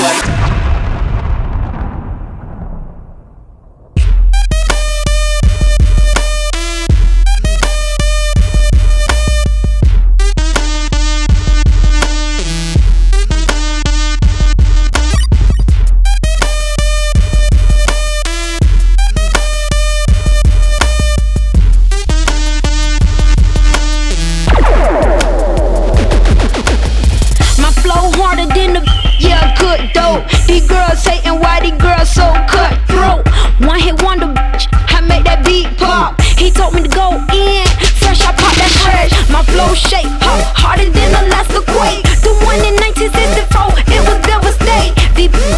like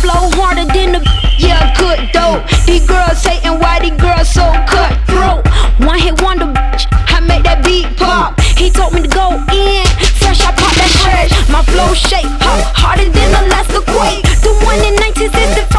flow harder than the yeah, good dope. These girls hating why these girls so cool. shape, pop harder than the last quake. The one in 1965.